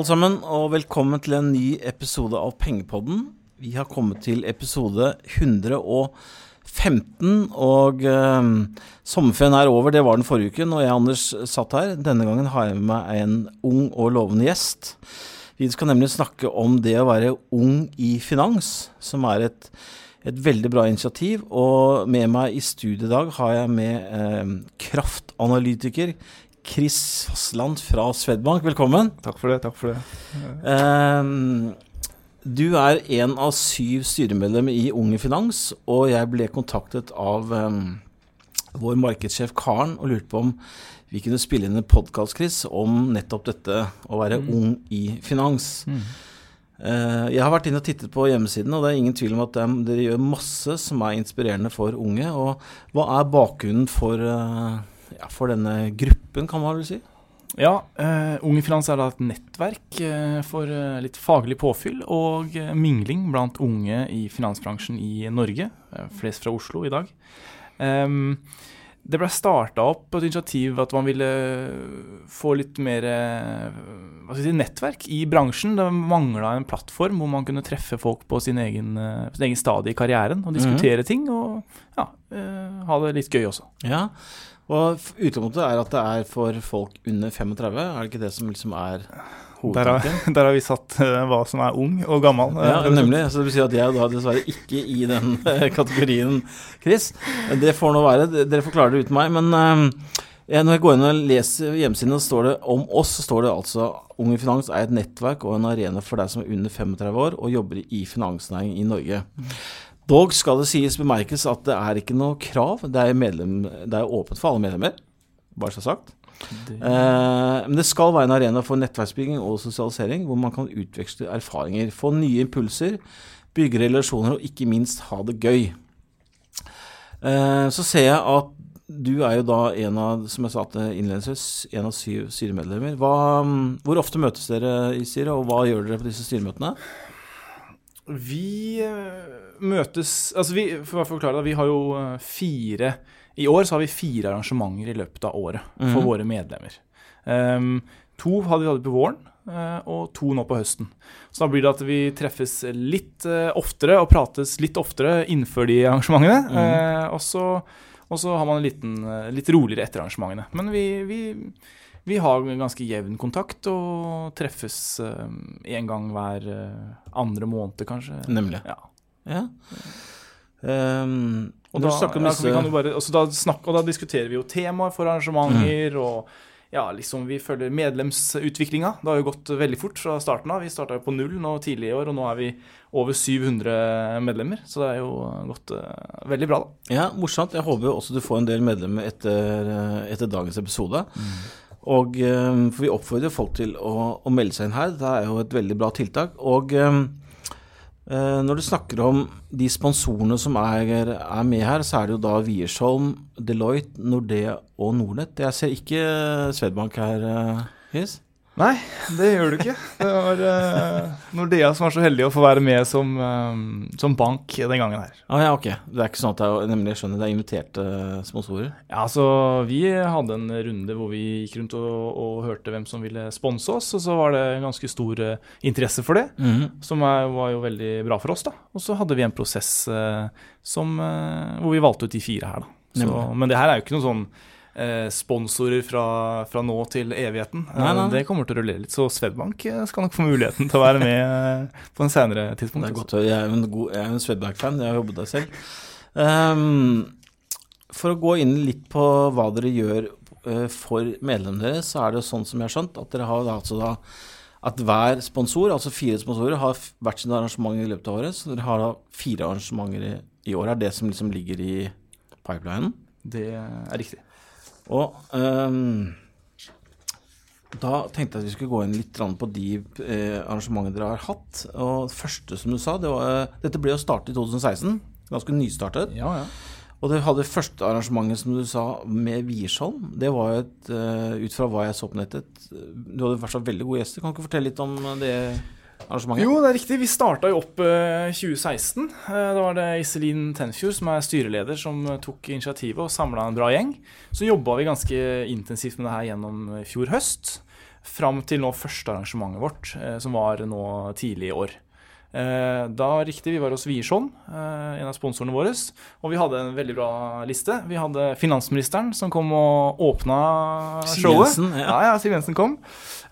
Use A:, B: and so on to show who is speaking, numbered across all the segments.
A: Alle sammen, og velkommen til en ny episode av Pengepodden. Vi har kommet til episode 115, og eh, sommerferien er over. Det var den forrige uken, og jeg Anders satt her. Denne gangen har jeg med meg en ung og lovende gjest. Vi skal nemlig snakke om det å være ung i finans, som er et, et veldig bra initiativ. Og med meg i studio i dag har jeg med eh, kraftanalytiker Chris Fossland fra Swedbank. Velkommen.
B: Takk for det. takk for det.
A: Ehm, du er en av syv styremedlemmer i Unge Finans, og jeg ble kontaktet av um, vår markedssjef Karen og lurte på om vi kunne spille inn en podkast, Chris, om nettopp dette å være ung i finans. Eh, jeg har vært inne og tittet på hjemmesiden, og det er ingen tvil om at dere gjør masse som er inspirerende for unge. Og hva er bakgrunnen for, eh, ja, for denne gruppen, kan man vel si?
B: Ja, uh, Unge Finans er da et nettverk uh, for uh, litt faglig påfyll og mingling blant unge i finansbransjen i Norge. flest fra Oslo i dag. Um, det ble starta opp på et initiativ at man ville få litt mer si, nettverk i bransjen. Det mangla en plattform hvor man kunne treffe folk på sin egen, sin egen stadie i karrieren og diskutere ting. Og ja, ha det litt gøy også.
A: Ja, og utgangspunktet er at det er for folk under 35, er det ikke det som liksom er
B: Der har, der har vi satt eh, hva som er ung og gammel.
A: Ja,
B: Eh,
A: nemlig. Så det vil si at jeg da dessverre ikke i den eh, kategorien, Chris. Det får nå være. Dere forklarer det uten meg. Men jeg, når jeg går inn og leser hjemmesiden, så står det om oss, så står det altså Ung i Finans er et nettverk og en arena for deg som er under 35 år og jobber i finansnæringen i Norge. Dog skal det sies bemerkes at det er ikke noe krav. Det er, medlem, det er åpent for alle medlemmer, bare så sagt.
B: det-
A: Eh, men det skal være en arena for nettverksbygging og sosialisering, hvor man kan utveksle erfaringer, få nye impulser, bygge relasjoner og ikke minst ha det gøy. Eh, så ser jeg at du er jo da en av, som jeg sa til innledningsvis, en av syv styremedlemmer. Hva, hvor ofte møtes dere i styret, og hva gjør dere på disse styremøtene?
B: Vi eh, møtes Altså, vi, for å forklare det, vi har jo eh, fire I år så har vi fire arrangementer i løpet av året for
A: mm.
B: våre medlemmer. Um, to hadde vi hatt på våren, eh, og to nå på høsten. Så da blir det at vi treffes litt oftere og prates litt oftere innenfor de arrangementene.
A: Mm.
B: Eh, og, så, har man en liten, litt roligere etter arrangementene. Men vi, vi, vi har ganske jevn kontakt og treffes én gang hver eh, andre måned, kanskje.
A: Nemlig.
B: Ja.
A: Ja. Um,
B: Og da,
A: masse...
B: ja, bare, altså da, snakk, og da diskuterer vi jo temaer for arrangementer, og ja, liksom vi følger medlemsutviklinga. Det har jo gått veldig fort fra starten av. Vi starta jo på null nå tidlig i år, og nå er vi over 700 medlemmer. Så det er jo gått uh, veldig bra, da.
A: Ja, morsomt. Jeg håper jo også du får en del medlemmer etter, eh, etter dagens episode. Og eh, For vi oppfordrer folk til å, å melde seg inn her. Det er jo et veldig bra tiltak. Og eh, eh, når du snakker om de sponsorene som er, er med her, så er det jo da Wiersholm, Deloitte, Nordea og Nordnett. Jeg ser ikke Swedbank her, Chris.
B: Nei, det gjør du ikke. Det var uh, Nordea som var så heldig å få være med som, eh, som bank den gangen her.
A: Ah, ja, ok. Det er ikke sånn at er, nemlig, jeg skjønner, det er inviterte sponsorer.
B: Ja, altså Vi hadde en runde hvor vi gikk rundt og, og hørte hvem som ville sponse oss, og så var det en ganske stor interesse for det. Som er, var jo veldig bra for oss, da. Og så hadde vi en prosess som, hvor vi valgte ut de fire her, da. Så, men det her er jo ikke noe sånn sponsorer fra, fra nå til evigheten. Eh,
A: Nei, nei.
B: Det kommer til å rullere litt. Så Swedbank eh, skal nok få muligheten til å være med eh, på en senere tidspunkt.
A: Det er godt. Jeg er jo en, god- jeg er en Swedbank-fan, jeg har jobbet der selv. Um, for å gå inn litt på hva dere gjør eh, for medlemmene deres, så er det sånn som jeg har skjønt, at dere har da, altså da at hver sponsor, altså fire sponsorer, har hvert sitt arrangement i løpet av året. Så dere har da fire arrangementer i, i året. er det som liksom ligger i pipelinen.
B: Det er riktig.
A: Og um, da tenkte jeg at vi skulle gå inn litt på de eh, arrangementene dere har hatt. Og det første, som du sa, det var, eh, dette ble jo startet i 2016. Ganske nystartet.
B: Ja, ja.
A: Og det hadde første arrangementet, som du sa, med Wiersholm. Det var jo et, eh, ut fra hva jeg så på nettet Du hadde vært så veldig gode gjester. Kan du ikke fortelle litt om det arrangementet?
B: Jo, det er riktig. Vi starta jo opp eh, 2016. Eh, da var det Iselin Tenfjord, som er styreleder, som eh, tok initiativet og samla en bra gjeng. Så jobba vi ganske intensivt med det her gjennom fjor høst. fram til nå første arrangementet vårt, eh, som var nå tidlig i år. Eh, da riktig, vi var hos Wiersholm, eh, en av sponsorene våre, og vi hadde en veldig bra liste. Vi hadde finansministeren som kom og åpna showet.
A: Siv Jensen, ja.
B: ja, ja, Siv Jensen kom.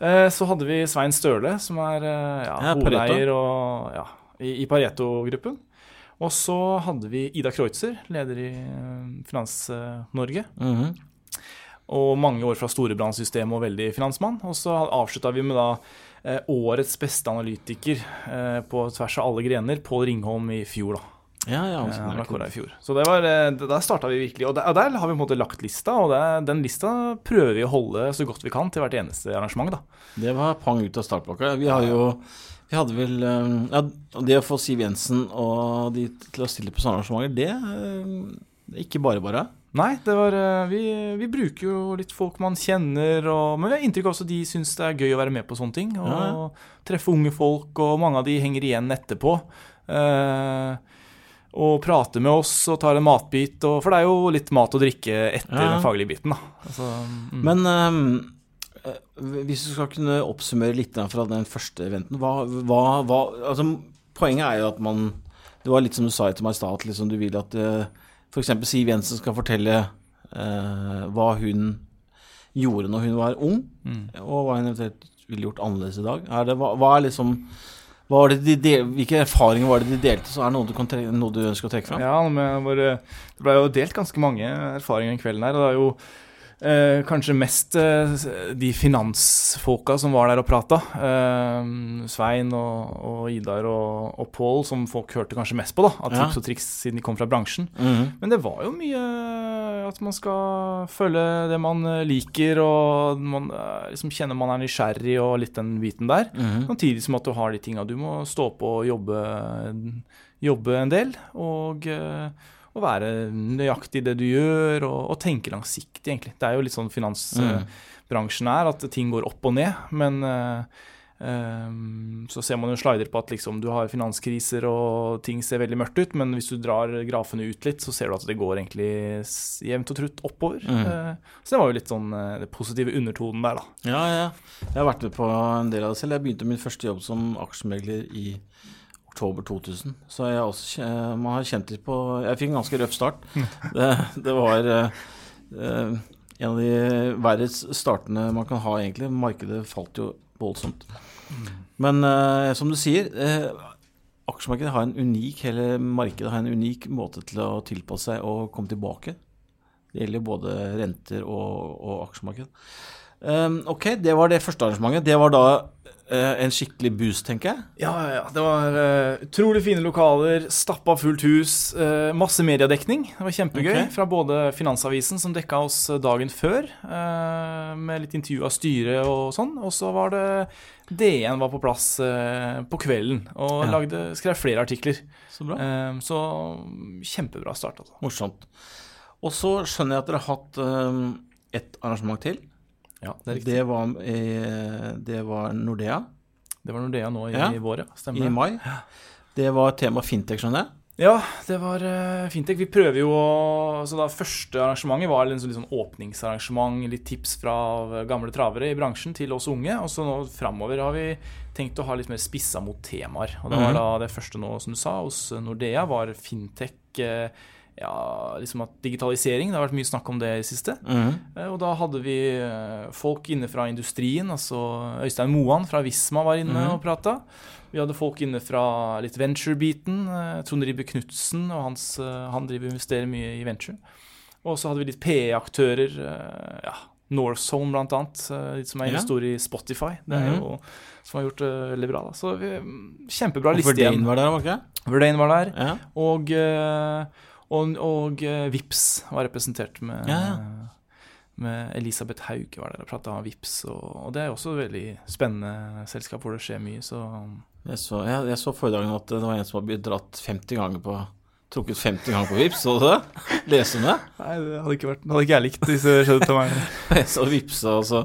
B: Eh, så hadde vi Svein Støle, som er ja,
A: Ja,
B: hovedeier og, ja, i, i Pareto-gruppen. Og så hadde vi Ida Kreutzer, leder i Finans-Norge.
A: Mhm.
B: Og mange år fra Storebrannsystemet og veldig finansmann. Og så avslutta vi med da årets beste analytiker eh, på tvers av alle grener, Pål Ringholm i fjor. da.
A: Ja, ja.
B: Eh, Han ble
A: er
B: i fjor. Så det var, eh, der starta vi virkelig. Og der, og der har vi på en måte lagt lista, og det, den lista prøver vi å holde så godt vi kan til hvert eneste arrangement. da.
A: Det var pang ut av startblokka. Vi har jo Vi hadde vel eh, Ja, det å få Siv Jensen og de til å stille på sånne arrangementer, eh, det er ikke bare bare.
B: Nei, det var, eh, vi, vi bruker jo litt folk man kjenner, og, men vi har inntrykk av at de syns det er gøy å være med på sånne ting. Og
A: Ja,
B: treffe unge folk, og mange av de henger igjen etterpå. Eh, og prater med oss og tar en matbit, og, for det er jo litt mat og drikke etter
A: Ja.
B: den faglige biten. da. Altså, mm.
A: Men eh, hvis du skal kunne oppsummere litt fra den første eventen hva, hva, hva altså, Poenget er jo at man Det var litt som du sa til meg i stad, at liksom, du vil at uh, f.eks. Siv Jensen skal fortelle eh, hva hun gjorde når hun var ung,
B: Mm.
A: og hva hun eventuelt ville gjort annerledes i dag. Er det, hva, hva er liksom hva var det de del, Hvilke erfaringer var det de delte? Så er det noe du, kan tre, noe du ønsker å trekke fram?
B: Ja, men det ble jo delt ganske mange erfaringer den kvelden her. Og det er jo eh, kanskje mest eh, de finansfolka som var der og prata. Eh, Svein og, og Idar og, og Pål, som folk hørte kanskje mest på, da, av
A: Ja.
B: tips og triks siden de kom fra bransjen.
A: Mhm.
B: Men det var jo mye at man skal følge det man eh, liker, og man eh, liksom kjenner man er nysgjerrig og litt den biten der.
A: Mhm.
B: Samtidig som at du har de tinga du må stå på og jobbe, jobbe en del. Og, og være nøyaktig i det du gjør, og, og tenke langsiktig, egentlig. Det er jo litt sånn finansbransjen er, at ting går opp og ned. Men eh, eh, så ser man jo slider på at liksom, du har finanskriser og ting ser veldig mørkt ut, men hvis du drar grafene ut litt, så ser du at det går egentlig jevnt og trutt oppover.
A: Mm.
B: Eh, så det var jo litt sånn eh, det positive undertonen der, da.
A: Ja, ja. Jeg har vært med på en del av det selv. Jeg begynte min første jobb som aksjemegler i oktober 2000. Så jeg også, man har kjent litt på Jeg fikk en ganske røff start. Det, det var eh, eh, en av de verre startene man kan ha, egentlig. Markedet falt jo voldsomt. Men eh, som du sier, eh, aksjemarkedet har en unik hele markedet har en unik måte til å tilpasse seg og komme tilbake. Det gjelder både renter og, og aksjemarked. Um, ok, det var det første arrangementet. Det var da eh, en skikkelig boost, tenker jeg.
B: Ja, ja. Det var uh, utrolig fine lokaler, stappa fullt hus, uh, masse mediedekning. Det var kjempegøy.
A: Okay.
B: Fra både Finansavisen, som dekka oss dagen før, uh, med litt intervju av styret og sånn. Og så var det DN var på plass eh, på kvelden og
A: Ja.
B: lagde, skrev flere artikler.
A: Så bra.
B: Eh, så kjempebra start, altså.
A: Morsomt. Og så skjønner jeg at dere har hatt um, et arrangement til.
B: Ja, det er riktig.
A: Det var, i, det var Nordea
B: Det var Nordea nå i,
A: Ja.
B: vår, ja. Stemmer
A: i mai. Det var tema fintech, skjønner jeg.
B: Ja, det var uh, fintech. Vi prøver jo å Så da første arrangementet var liksom, sånn åpningsarrangement, litt tips fra gamle travere i bransjen til oss unge. Og så nå framover har vi tenkt å ha litt mer spissa mot temaer. Og det var
A: Mhm.
B: da det første nå, som du sa, hos Nordea, var fintech. eh, ja, liksom at digitalisering. Det har vært mye snakk om det i det siste. Eh, Og da hadde vi eh, folk inne fra industrien, altså Øystein Moan fra Visma var inne
A: mm.
B: og prata. Vi hadde folk inne fra litt venture-biten. eh, Trond Ribbe Knutsen, og hans, han driver og investerer mye i venture. Og så hadde vi litt PE-aktører. ja, Northzone blant annet, litt som er investor i Spotify. Det er
A: Mhm.
B: jo som har gjort det veldig bra. Da. Så vi, kjempebra liste igjen.
A: Verdane
B: igjen.
A: var der, var ikke det?
B: Verdane var der.
A: Ja.
B: Og, og, og eh, Vips var representert med,
A: Ja,
B: med Elisabeth Haug var der og prata om Vips. Og, og det er også et veldig spennende selskap hvor det skjer mye. Så
A: Jeg så, jeg, jeg så forrige at det var en som hadde dratt 50 ganger på Trukket 50 ganger på Vips, så du det? Lesende? det?
B: Nei, det hadde ikke, vært, det hadde ikke jeg likt hvis det skjedde til meg.
A: Jeg så Vipsa, og så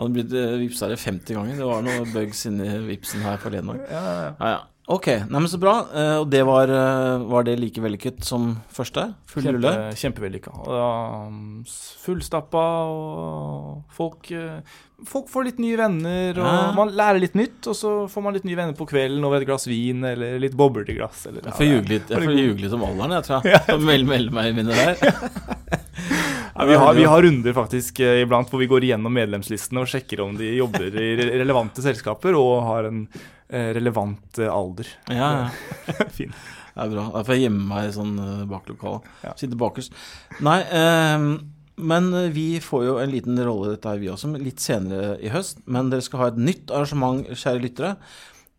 A: hadde blitt eh, vipsa det 50 ganger. Det var noe bugs inni Vipsen her forleden.
B: Ja, ja, ja.
A: Ja, ja. Ok, nei, men så bra. Eh, og det var, eh, var det like vellykket som første? Full rulle?
B: Kjempevellykka. S- Fullstappa, og folk, eh, folk får litt nye venner, og
A: Ja.
B: man lærer litt nytt. Og så får man litt nye venner på kvelden over et glass vin, eller litt boblerteglass. Eller,
A: Jeg får ljuge litt, jeg litt om alderen, jeg tror jeg. Så meld, meld meg det der.
B: Ja, vi, har, vi har runder faktisk eh, iblant hvor vi går igjennom medlemslistene og sjekker om de jobber i relevante selskaper og har en eh, relevant eh, alder.
A: Ja, ja.
B: fin.
A: Det er bra. Da får jeg gjemme meg i sånn baklokale.
B: Ja.
A: Sitte bakerst. Nei, eh, men vi får jo en liten rolle i dette her, vi også, litt senere i høst. Men dere skal ha et nytt arrangement, kjære lyttere.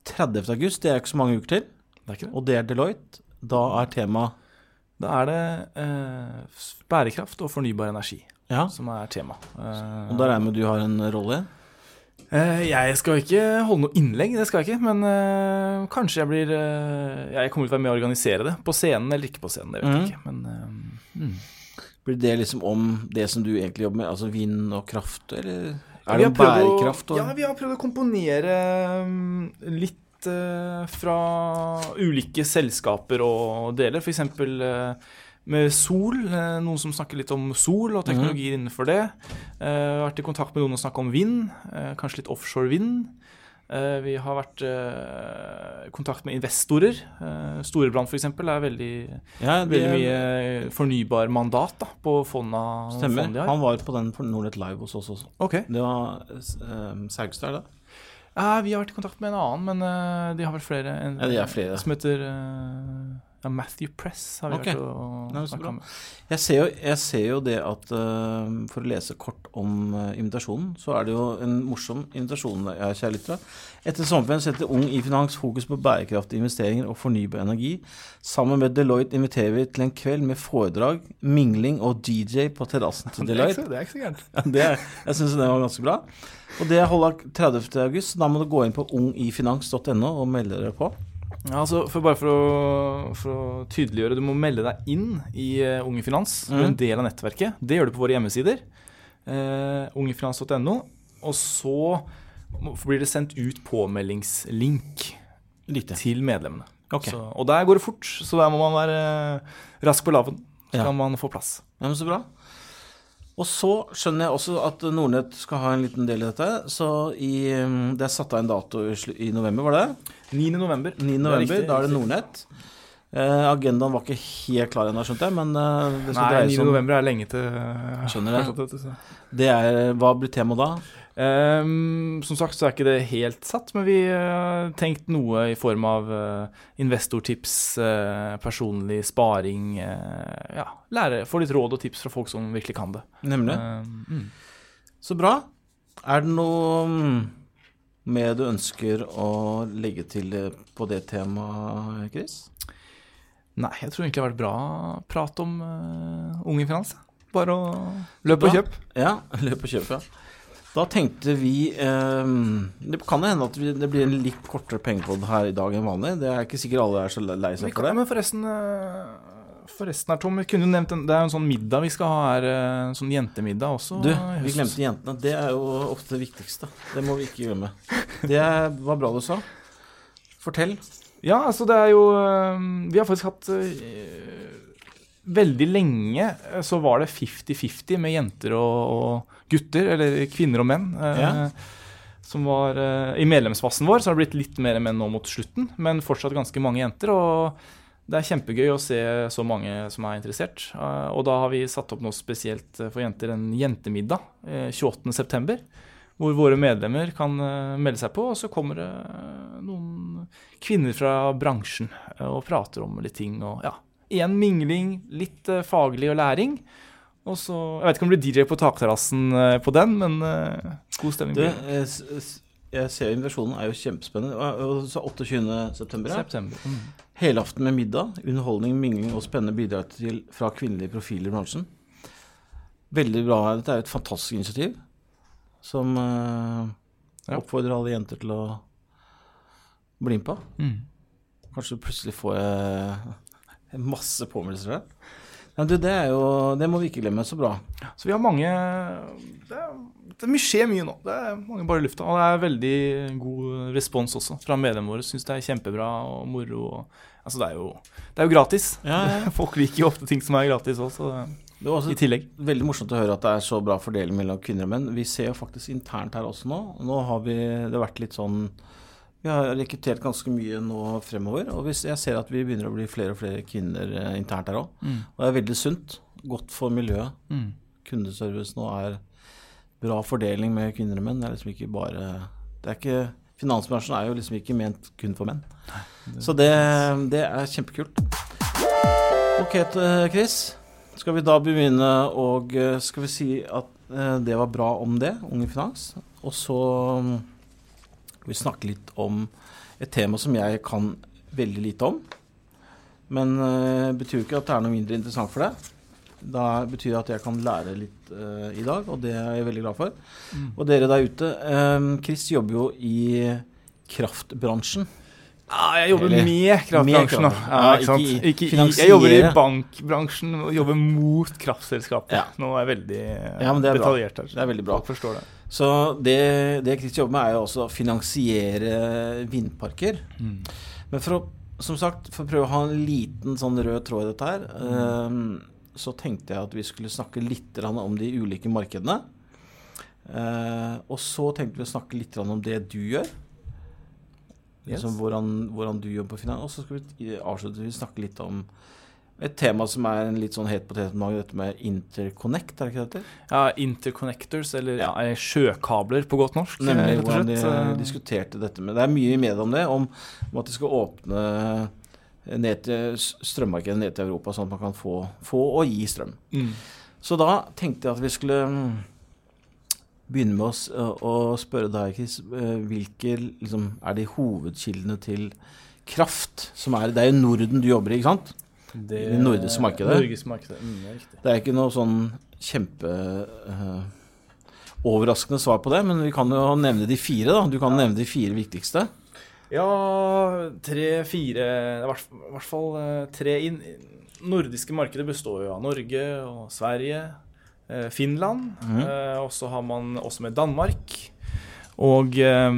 A: 30. august, det er ikke så mange uker til.
B: Det?
A: Og det er Deloitte. Da er tema
B: Da er det eh, bærekraft og fornybar energi
A: Ja.
B: som er tema. Eh,
A: Og regner jeg med du har en rolle?
B: Eh, jeg skal ikke holde noe innlegg, det skal jeg ikke. Men eh, kanskje jeg blir eh, Jeg kommer til å være med å organisere det. På scenen eller ikke på scenen, det vet jeg
A: Mhm.
B: ikke. Men mm.
A: Blir det liksom om det som du egentlig jobber med, altså vind og kraft, eller er det bærekraft og
B: Ja, vi har prøvd å komponere mm, litt eh, fra ulike selskaper og deler. F.eks. Uh, med sol. eh, noen som snakker litt om sol og teknologier innenfor det. Vært i kontakt med noen og snakket om vind. eh, kanskje litt offshore vind. Eh, vi har vært eh, i kontakt med investorer. Uh, Storebrand f.eks. er veldig,
A: Ja, det
B: veldig mye fornybar mandat da, på fonda.
A: stemmer.
B: fond.
A: Han var på den på Nordnett Live hos oss også.
B: Okay.
A: Det var um, Saugstad, det?
B: Ja, vi har vært i kontakt med en annen, men uh, de har vel flere. En,
A: Ja, de er flere.
B: Som heter eh, ja, Matthew Press. har vi
A: okay.
B: hørt snakke
A: Nei, men så
B: med.
A: Jeg ser jo, jeg ser jo det at uh, For å lese kort om uh, invitasjonen, så er det jo en morsom invitasjon, ja, kjære lyttere. Etter sommerferien setter Ung i Finans fokus på bærekraftige investeringer og fornybar energi. Sammen med Deloitte inviterer vi til en kveld med foredrag, mingling og DJ på terrassen til Deloitte.
B: det er ikke så gærent.
A: Ja, det, jeg syns det var ganske bra. Og det holder 30. august, så da må du gå inn på ungifinans.no og melde dere på.
B: Ja, altså, for bare for å, for å tydeliggjøre, du må melde deg inn i uh, Unge Finans. Du er en del av nettverket. Det gjør du på våre hjemmesider. Uh, ungefinans.no. Og så blir det sendt ut påmeldingslink
A: Lite.
B: til medlemmene.
A: Okay.
B: Så, og der går det fort, så der må man være eh, rask på laven. Så
A: Ja.
B: kan man få plass.
A: Ja, men Så bra. Og så skjønner jeg også at Nordnett skal ha en liten del i dette. Så i, det er satt av en dato i november, var det?
B: 9. november.
A: 9. november, da er det Nordnett. Eh, agendaen var ikke helt klar ennå, skjønte jeg, men eh, det
B: Nei,
A: dreie
B: 9.
A: seg
B: november er lenge til eh,
A: Skjønner det.
B: fortsatt, vet du, så.
A: Det er, Hva blir temaet da?
B: Um, som sagt så er ikke det helt satt, men vi har tenkt noe i form av uh, investortips, uh, personlig sparing eh, Ja, lære, få litt råd og tips fra folk som virkelig kan det.
A: Nemlig.
B: Ehm, mm.
A: Så bra. Er det noe mer du ønsker å legge til på det temaet, Chris?
B: Nei, jeg tror egentlig det har vært bra prat om uh, Unge Finans. Bare å løpe og kjøpe.
A: Ja, løp og kjøp, ja. Da tenkte vi eh, Det kan jo hende at det blir en litt kortere pengepod her i dag enn vanlig. Det er ikke sikkert alle er så lei seg for det.
B: men forresten, eh, forresten her, Tom, vi kunne jo nevnt en, det er jo en sånn middag vi skal ha her. eh, En sånn jentemiddag også.
A: Du, vi glemte jentene. Det er jo ofte det viktigste. Det må vi ikke glemme. Det var bra du sa. Fortell.
B: Ja, altså det er jo øh, Vi har faktisk hatt øh, Veldig lenge så var det 50-50 med jenter og, og gutter, eller kvinner og menn.
A: Ja.
B: Som var I medlemsfasen vår så har det blitt litt mer menn nå mot slutten, men fortsatt ganske mange jenter. Og det er kjempegøy å se så mange som er interessert. Øh, og da har vi satt opp noe spesielt øh, for jenter, en jentemiddag øh, 28.9. Hvor våre medlemmer kan melde seg på, og så kommer det noen kvinner fra bransjen eh, og prater om litt ting. og ja, Igjen mingling, litt eh, faglig og læring. Og så, Jeg vet ikke om det blir DJ på takterrassen eh, på den, men eh, god stemning.
A: Du, jeg ser invitasjonen er jo kjempespennende. Så 28. september.
B: Mm.
A: Helaften med middag, underholdning, mingling og spennende bidrag til, fra kvinnelige profiler i bransjen. Veldig bra. Dette er jo et fantastisk initiativ som eh,
B: Ja.
A: oppfordrer alle jenter til å bli med på.
B: Mm.
A: Kanskje plutselig får jeg masse påmeldelser der. Ja, du, det, er jo, det må vi ikke glemme. Så bra.
B: Så vi har mange Det, er, det skjer mye nå. Det er mange bare i lufta. Og det er veldig god respons også fra medlemmene våre. Syns det er kjempebra og moro. Og, altså, det er jo, det er jo gratis.
A: Ja, ja.
B: Folk liker jo ofte ting som er gratis også.
A: Det var også
B: I tillegg.
A: veldig morsomt å høre at det er så bra fordeling mellom kvinner og menn. Vi ser jo faktisk internt her også nå. Nå har vi, det har vært litt sånn Vi har rekruttert ganske mye nå fremover. Og jeg ser at vi begynner å bli flere og flere kvinner eh, internt her òg.
B: Mm.
A: Og det er veldig sunt. Godt for miljøet.
B: Mm.
A: Kundeservice nå er bra fordeling med kvinner og menn. Det er liksom ikke bare Det er ikke Finansbransjen er jo liksom ikke ment kun for menn. Så det, det er kjempekult. Ok, Chris. Skal vi da begynne og eh, skal vi si at eh, det var bra om det, Unge Finans. Og så vi snakke litt om et tema som jeg kan veldig lite om. Men eh, betyr jo ikke at det er noe mindre interessant for deg. Da betyr det at jeg kan lære litt uh, i dag, og det er jeg veldig glad for.
B: Mm.
A: Og dere der ute, um, Chris jobber jo i kraftbransjen.
B: Ja, jeg jobber
A: Eller-
B: med kraftbransjen.
A: med kraft.
B: Ja,
A: Ja,
B: ikke
A: i-
B: Ikke i, jeg jobber i bankbransjen og jobber mot kraftselskapet.
A: Ja.
B: Nå er jeg veldig
A: Ja, men det er
B: detaljert her.
A: Det er veldig bra.
B: Folk forstår det.
A: Så det, det Chris jobber med, er jo også å finansiere vindparker.
B: Mm.
A: Men for å, som sagt, for å prøve å ha en liten sånn rød tråd i dette her,
B: Mm.
A: eh, så tenkte jeg at vi skulle snakke litt om de ulike markedene. Eh, og så tenkte vi å snakke litt om det du gjør.
B: Yes.
A: Liksom hvordan, hvordan du jobber på finans. Og så skal vi avslutte vi snakke litt om et tema som er en litt sånn het potet om dagen, dette med interconnect, er det ikke det heter?
B: Ja, interconnectors, eller ja, eh, sjøkabler på godt norsk.
A: Nemlig hvordan de.
B: Eh,
A: diskuterte dette med Det er mye i media om det, om, om at de skal åpne ned til strømmarkedet ned til Europa, sånn at man kan få, få og gi strøm.
B: Mm.
A: Så da tenkte jeg at vi skulle mm, begynne med oss å, spørre deg, Chris, eh, hvilke liksom, er de hovedkildene til kraft som er Det er jo Norden du jobber i, ikke sant?
B: Det,
A: det nordiske markedet.
B: Nordisk markedet, mm, det er.
A: Det er ikke noe sånn kjempe uh, overraskende svar på det, men vi kan jo nevne de fire, da. Du kan nevne de fire viktigste.
B: Ja, tre-fire I hvert, fall eh, tre inn. Nordiske markedet består jo av Norge og Sverige, eh, Finland, eh, og så har man også med Danmark. Og, eh,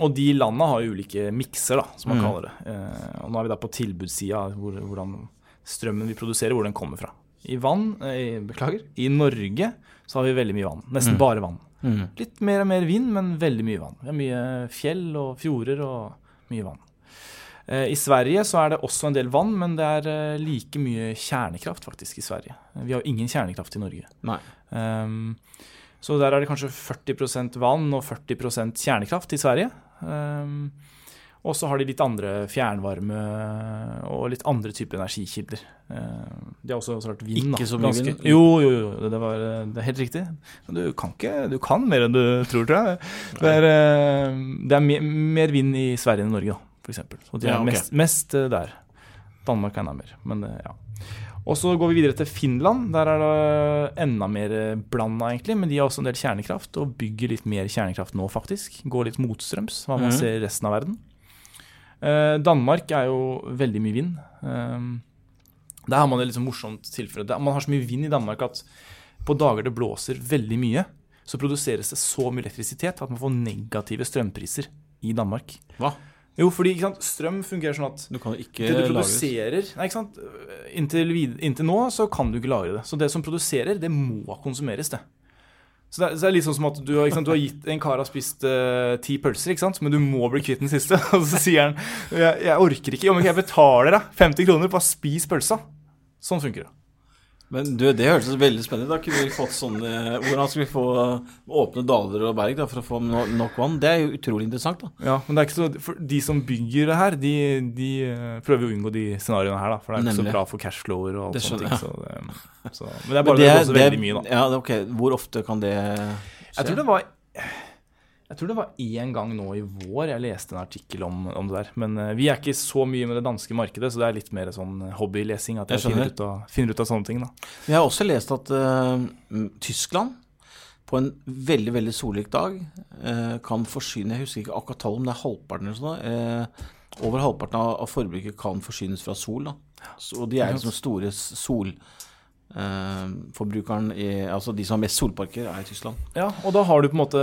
B: og de landene har ulike mikser, da, som man
A: mm.
B: kaller det. Eh, og nå er vi da på tilbudssida, hvor, hvordan strømmen vi produserer, hvor den kommer fra. I vann, i, beklager, i Norge så har vi veldig mye vann. Nesten
A: mm.
B: bare vann.
A: Mm.
B: Litt mer og mer vind, men veldig mye vann. Vi har mye fjell og fjorder og mye vann. Eh, I Sverige så er det også en del vann, men det er eh, like mye kjernekraft faktisk i Sverige. Vi har jo ingen kjernekraft i Norge.
A: Nei.
B: Ehm, så der er det kanskje 40% vann og 40% kjernekraft i Sverige. Ehm, og så har de litt andre fjernvarme og litt andre typer energikilder. Ehm, de har også, vært vind.
A: Ikke så mye
B: ganske-
A: vind?
B: Jo, jo, jo, det, var, det er helt riktig. Men Du kan ikke, du kan mer enn du tror, tror jeg. Det er, eh, det er mer, mer vind i Sverige enn i Norge, da, eksempel. Så de er
A: Ja, okay.
B: mest, mest eh, der. Danmark er nærmere, men eh, ja. Og så går vi videre til Finland. Der er det enda mer blanda, egentlig. Men de har også en del kjernekraft, og bygger litt mer kjernekraft nå, faktisk. Går litt motstrøms, hva man
A: mm.
B: ser i resten av verden. Eh, Danmark er jo veldig mye vind. Eh, der har man et litt sånn morsomt tilfelle. Man har så mye vind i Danmark at på dager det blåser veldig mye, så produseres det så mye elektrisitet at man får negative strømpriser i Danmark.
A: Hva?
B: Jo, fordi sant, strøm fungerer sånn at
A: Du kan ikke
B: det du
A: lagres.
B: produserer nei, ikke sant? Inntil, inntil nå så kan du ikke lagre det. Så det som produserer, det må konsumeres, det. Så det er, så det er litt sånn som at du, sant, du har gitt en kar har spist uh, ti pølser, men du må bli kvitt den siste. Og så sier han jeg, 'jeg orker ikke, om ikke jeg betaler deg 50 kroner, bare spis pølsa'. Sånn funker det.
A: Men du, det hørtes veldig spennende ut. Da kunne vi fått sånne Hvordan skal vi få åpne daler og berg da, for å få nok vann? Det er jo utrolig interessant, da.
B: Ja, men det er ikke så, for De som bygger det her, de, de eh, prøver jo å unngå de scenarioene her. da, For det er ikke
A: Nemlig.
B: så bra for cashflower og alt sånne ting. Så det, så, men det er bare
A: Men
B: det, det,
A: også
B: veldig mye, da.
A: Ja, ok. Hvor ofte kan det
B: Jeg tror det var jeg tror det var én gang nå i vår jeg leste en artikkel om, om det der. Men uh, vi er ikke så mye med det danske markedet, så det er litt mer sånn hobbylesing. At jeg,
A: Jeg
B: finner ut, av, finner ut av sånne ting. da.
A: Jeg har også lest at uh, Tyskland på en veldig veldig solrik dag uh, kan forsyne Jeg husker ikke akkurat tallet, om det er halvparten eller sånn, eh, over halvparten av, forbruket kan forsynes fra sol. Da. Så de er liksom store solforbrukeren Altså de som har mest solparker, er i Tyskland.
B: Ja, og da har du på en måte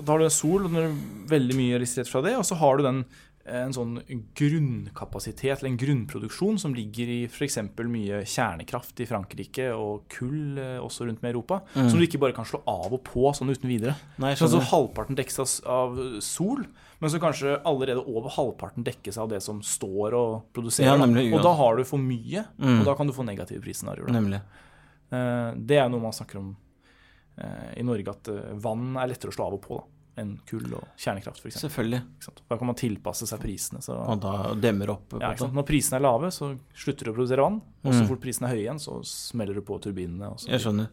B: Da har du sol, og det er veldig mye elektrisitet fra det, og så har du den en sånn grunnkapasitet, eller en grunnproduksjon, som ligger i f.eks. mye kjernekraft i Frankrike og kull eh, også rundt med Europa, mm. som du ikke bare kan slå av og på sånn uten videre. Nei, sånn så halvparten dekkes av sol, men så kanskje allerede over halvparten dekkes av det som står og produserer. Ja, nemlig. Og da har du for mye, mm. og da kan du få negative prisscenarioer.
A: Nemlig.
B: Eh, det er noe man snakker om eh, i Norge, at vann er lettere å slå av og på. da enn kull og kjernekraft f.eks.
A: Selvfølgelig.
B: Da kan man tilpasse seg prisene. Så,
A: og da demmer opp?
B: Ja, Når prisene er lave, så slutter du å produsere vann. Og så mm. fort prisene er høye igjen, så smeller du på turbinene.
A: Jeg skjønner.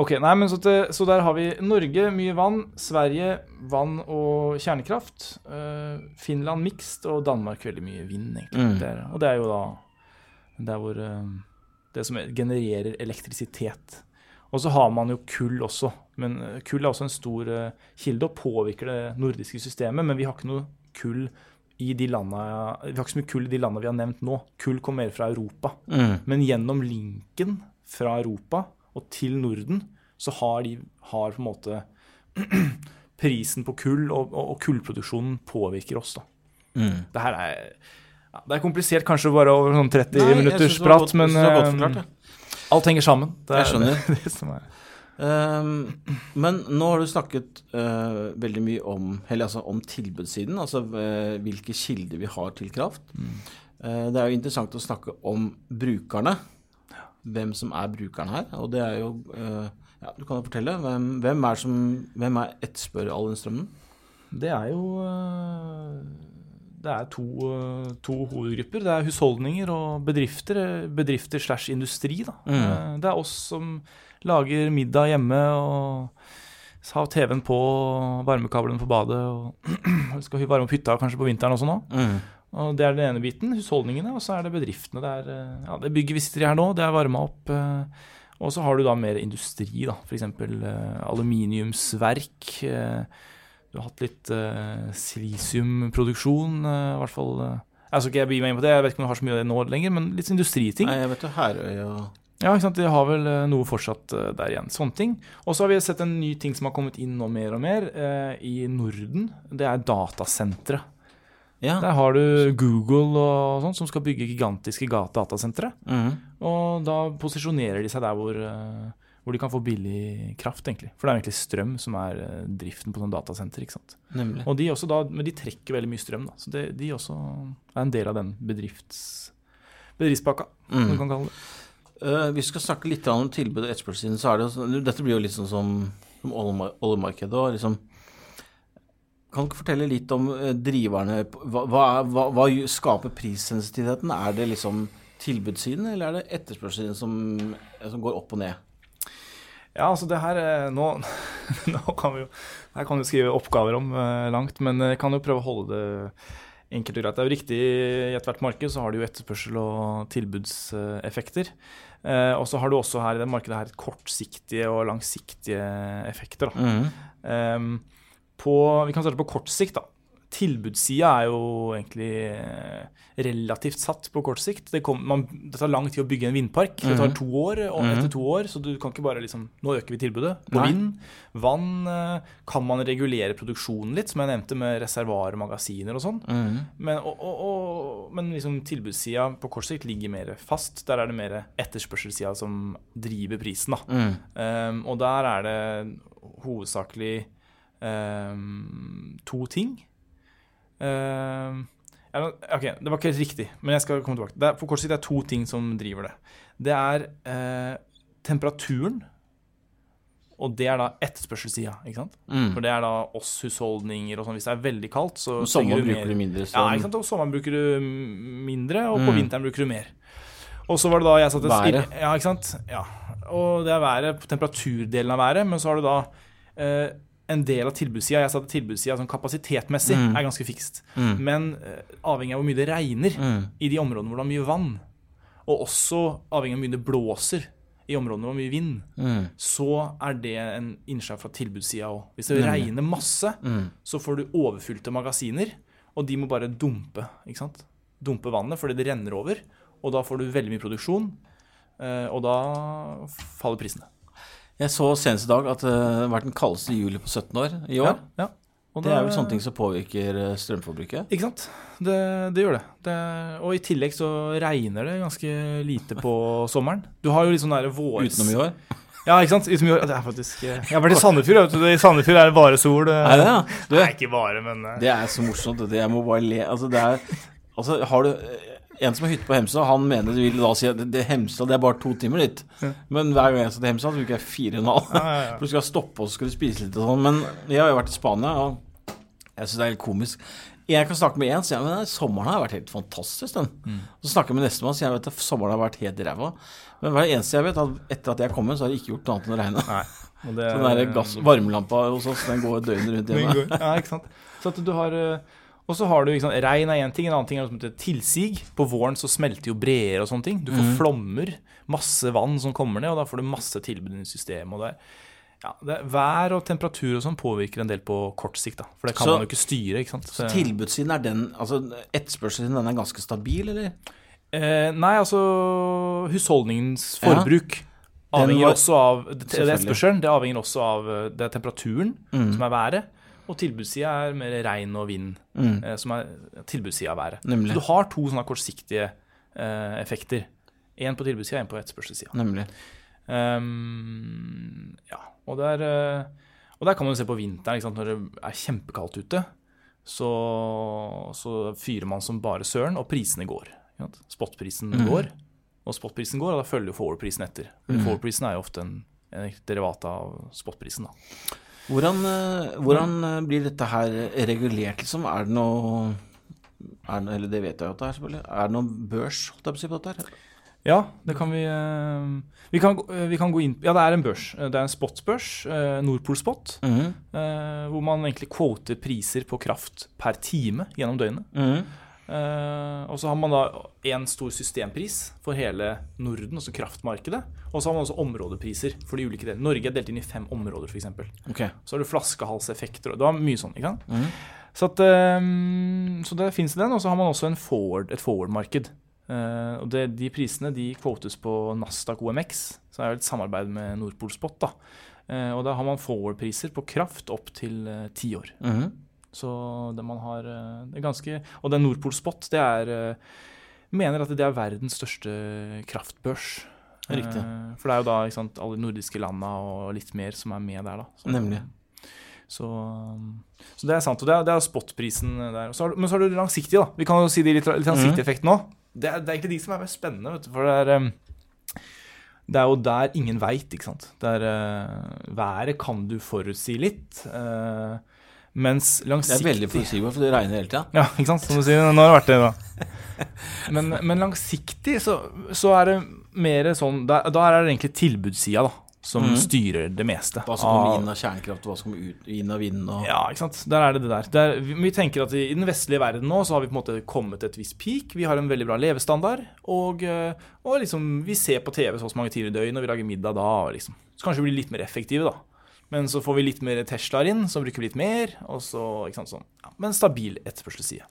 B: Ok, nei, men så, til, så, der har vi Norge, mye vann. Sverige, vann og kjernekraft. Uh, Finland mixed, og Danmark veldig mye vind, egentlig. Mm. Der, og det er jo da der hvor uh, Det som genererer elektrisitet. Og så har man jo kull også. Men eh, kull er også en stor uh, kilde og påvirker det nordiske systemet. Men vi har ikke noe kull i de landene, vi har ikke så mye kull i de landene vi har nevnt nå. Kull kommer mer fra Europa. Mm. Men gjennom linken fra Europa og til Norden så har de har på en måte Prisen på kull og, og, og kullproduksjonen påvirker oss. da. Mm. Det her er ja, det er komplisert kanskje bare over sånn 30 Nei, minutters prat, men uh, alt henger sammen.
A: Det er, jeg skjønner. det som er. Um, men nå har du snakket uh, veldig mye om, altså om tilbudssiden, altså uh, hvilke kilder vi har til kraft. Mm. Uh, det er jo interessant å snakke om brukerne. Hvem som er brukeren her. Og det er jo ja, Du kan jo fortelle. Hvem, hvem er som Hvem er etterspør all den strømmen?
B: Det er jo det er to, to, hovedgrupper. Det er husholdninger og bedrifter. Bedrifter slash industri. Da. Mm. Det er oss som lager middag hjemme og har TV-en på, varmekablene på badet og skal varme opp hytta kanskje på vinteren også nå. Mm. Og Det er den ene biten, husholdningene, og så er det bedriftene. Det er, eh, ja, det bygget vi sitter i her nå, det er varma opp. Eh, og så har du da mer industri, da. F.eks. Eh, aluminiumsverk. Du har hatt litt silisiumproduksjon, i hvert fall. Jeg skal ikke begi meg inn på det, jeg vet ikke om du har så mye av det nå lenger, men litt industriting.
A: Nei, jeg vet jo Herøy og
B: ja, ikke sant? de har vel noe fortsatt der igjen. Sånne ting. Og så har vi sett en ny ting som har kommet inn nå mer og mer i Norden. Det er datasentre. Ja. Der har du Google og sånn som skal bygge gigantiske datasentre. Mm. Og da posisjonerer de seg der hvor, hvor, de kan få billig kraft, egentlig. For det er egentlig strøm som er driften på sånn datasenter. ikke sant? Nemlig. Og de også da, Men de trekker veldig mye strøm, da. Så det, de også er en del av den bedrifts, bedriftspakka, mm. du kan kalle det.
A: Uh, vi skal snakke litt om tilbud og etterspørselssiden. så er det jo, Dette blir jo litt sånn som, som oljemarkedet. Liksom, kan du ikke fortelle litt om uh, driverne? Hva, hva, hva, skaper prissensitiviteten? Er det liksom tilbudssiden, eller er det etterspørselssiden som, som, går opp og ned?
B: Ja, altså det her Nå, nå kan vi jo Her kan du skrive oppgaver om uh, langt, men jeg kan jo prøve å holde det enkelt og greit. Det er jo riktig, i ethvert marked så har du jo etterspørsel og tilbudseffekter. Eh, og så har du også her i det markedet her kortsiktige og langsiktige effekter. Mm. Eh, på, vi kan starte på kort sikt. da tilbudssida er jo egentlig eh, relativt satt på kort sikt. Det, kom, man, det, tar lang tid å bygge en vindpark. Det tar mhm. to år, og mhm. etter to år, så du kan ikke bare liksom Nå øker vi tilbudet på vind. Vann eh, kan man regulere produksjonen litt, som jeg nevnte, med reservoarer magasiner og sånn. Mm. Men, og, og, og, men liksom tilbudssida på kort sikt ligger mer fast. Der er det mer etterspørselssida som driver prisen, da. Mm. Um, og der er det hovedsakelig um, to ting. Uh, ok, det var ikke helt riktig, men jeg skal komme tilbake. Det er, for kort sikt det er to ting som driver det. Det er uh, temperaturen, og det er da etterspørselssida. ikke sant? Mm. For det er da oss husholdninger og sånn. Hvis det er veldig kaldt, så
A: Sommeren bruker du mindre
B: strøm. Ja, ikke sant? og sommeren bruker du mindre, og på mm. vinteren bruker du mer. Og så var det da jeg satte Været. Ja, ikke sant. Ja. Og det er været, temperaturdelen av været, men så har du da uh, en del av tilbudssida Jeg sa at tilbudssida sånn kapasitetmessig mm. er ganske fikst. Mm. Men uh, avhengig av hvor mye det regner mm. i de områdene hvor det er mye vann, og også avhengig av hvor mye det blåser i områdene hvor det er mye vind, mm. så er det en innslag fra tilbudssida òg. Hvis det regner masse, mm. så får du overfylte magasiner. og de må bare dumpe. ikke sant? Dumpe vannet fordi det renner over, og da får du veldig mye produksjon, eh, og da faller prisene.
A: Jeg så senest i dag at det har vært den kaldeste juli på 17 år i år.
B: Ja, ja. Og
A: Det er vel sånne ting som påvirker eh, strømforbruket?
B: Ikke sant. Det, det gjør det. det. Og i tillegg så regner det ganske lite på sommeren. Du har jo litt sånn derre vår...
A: Utenom i år?
B: Ja, ikke sant. Utenom i år. Det er faktisk eh, Jeg har vært i Sandefjord, vet du. I Sandefjord er det bare sol. Nei,
A: Er det det? Du,
B: Nei, ikke bare, men eh.
A: det er så morsomt. Det. Jeg må bare le. Altså, det er Altså, har du En som har hytte på Hemsedal, han mener du vil da si at det Hemsedal det er bare to timer dit. Men hver gang jeg skal til Hemsedal, så bruker jeg fire og en halv.
B: Ja, ja, ja.
A: For du skal stoppe og du spise litt og sånn. Men jeg har jo vært i Spania, og jeg syns det er helt komisk. Jeg kan snakke med én, sier jeg, men sommeren har vært helt fantastisk. den.
B: Mm.
A: Så snakker jeg med nestemann, sier jeg vet at sommeren har vært helt ræva. Men hver eneste jeg vet, at etter at jeg kom inn, så har det ikke gjort noe annet enn å regne.
B: Nei. Og det,
A: Så den der varmelampa hos oss, den går døgnet rundt hjemme.
B: Ja, ikke sant. Så at du har eh, Og så har du liksom, Regn er én ting, en annen ting er liksom, tilsig. På våren så smelter jo breer og sånne ting. Du får
A: mm.
B: flommer, masse vann som kommer ned, og da får du masse tilbud i systemet. Og det, er- ja, det, er- vær og temperatur og sånn påvirker en del på kort sikt, da. For det kan
A: Så-
B: man jo ikke styre, ikke sant.
A: Så tilbudssiden er den Altså etterspørselssiden, den er ganske stabil, eller?
B: Eh, nei, altså husholdningens forbruk
A: ja,
B: avhenger
A: var-
B: også av det, det etterspørselen. Det avhenger også av eh, det er temperaturen,
A: Mm.
B: som er været. Og tilbudssida er mer regn og vind,
A: Mm.
B: eh, som er tilbudssida av været.
A: Nemlig.
B: Så du har to sånne kortsiktige eh, effekter. Én på tilbudssida, én på etterspørselssida.
A: Nemlig.
B: Um, ja, og der, eh, og der kan man jo se på vinteren, når det er kjempekaldt ute. Så, så fyrer man som bare søren, og prisene går. Spotprisen
A: mm.
B: går, og spotprisen går, og da følger jo forwardprisen etter.
A: Mm.
B: Forward-prisen er jo ofte en, en derivat av spotprisen. da.
A: Hvordan, eh, hvordan eh, blir dette her regulert, liksom? Er det noe er det, Eller det vet jeg jo at det er, selvfølgelig. Er det noen børs holdt jeg på å si, på dette? her?
B: Ja, det kan vi eh, vi kan, vi kan gå inn Ja, det er en børs. Det er en spotbørs, Nordpol Spot,
A: mm
B: -hmm. hvor man egentlig kvoter priser på kraft per time gjennom døgnet.
A: Mm
B: Eh, og så har man da én stor systempris for hele Norden, altså kraftmarkedet. Og så har man også områdepriser for de ulike delene. Norge er delt inn i fem områder, f.eks.
A: Okay.
B: Så har du flaskehalseffekter og Det var mye sånn. ikke sant?
A: Mm.
B: Så, at, eh, så det fins den. Og så har man også en forward, et forward-marked. Eh, og det, De prisene de kvotes på Nasdaq OMX, så er det et samarbeid med Nordpol Spot. da. Eh, og da har man forward-priser på kraft opp til eh, ti år.
A: Mhm.
B: Så det man har eh, det er ganske Og den Nordpol Spot, det er eh, Mener at det er verdens største kraftbørs.
A: Riktig.
B: Eh, For det er jo da sant, alle de nordiske landa og litt mer som er med der, da. Så,
A: Nemlig.
B: Så, så det er sant. Og det er, det er spotprisen der. Så har, men så har du det langsiktige, da. Vi kan jo si de litt, litt langsiktige
A: Mhm.
B: effektene òg. Det, er- det er egentlig de som er mest spennende, vet du. For det er um, det er jo der ingen veit, ikke sant. Det er, uh, været kan du forutsi litt. uh, mens
A: Det er veldig forutsigbart, for det regner hele tida.
B: Ja, ikke sant. Som du sier. Nå har det vært det, da. Men, men langsiktig så, så er det mer sånn Da, da er det egentlig tilbudssida, da. Som
A: mm.
B: styrer det meste.
A: Hva som kommer inn av kjernekraft, hva som kommer ut, inn av vind og
B: Ja, ikke sant. Der er det det der. Det er, vi, vi tenker at i, i den vestlige verden nå så har vi på en måte kommet et visst peak. Vi har en veldig bra levestandard. Og, eh, og liksom, vi ser på TV så mange timer i døgnet, og vi lager middag da. Og liksom. Så kanskje vi blir litt mer effektive, da. Men så får vi litt mer Teslaer inn, så bruker vi litt mer. Og så, ikke sant, sånn. Ja, men stabil etterspørselsside.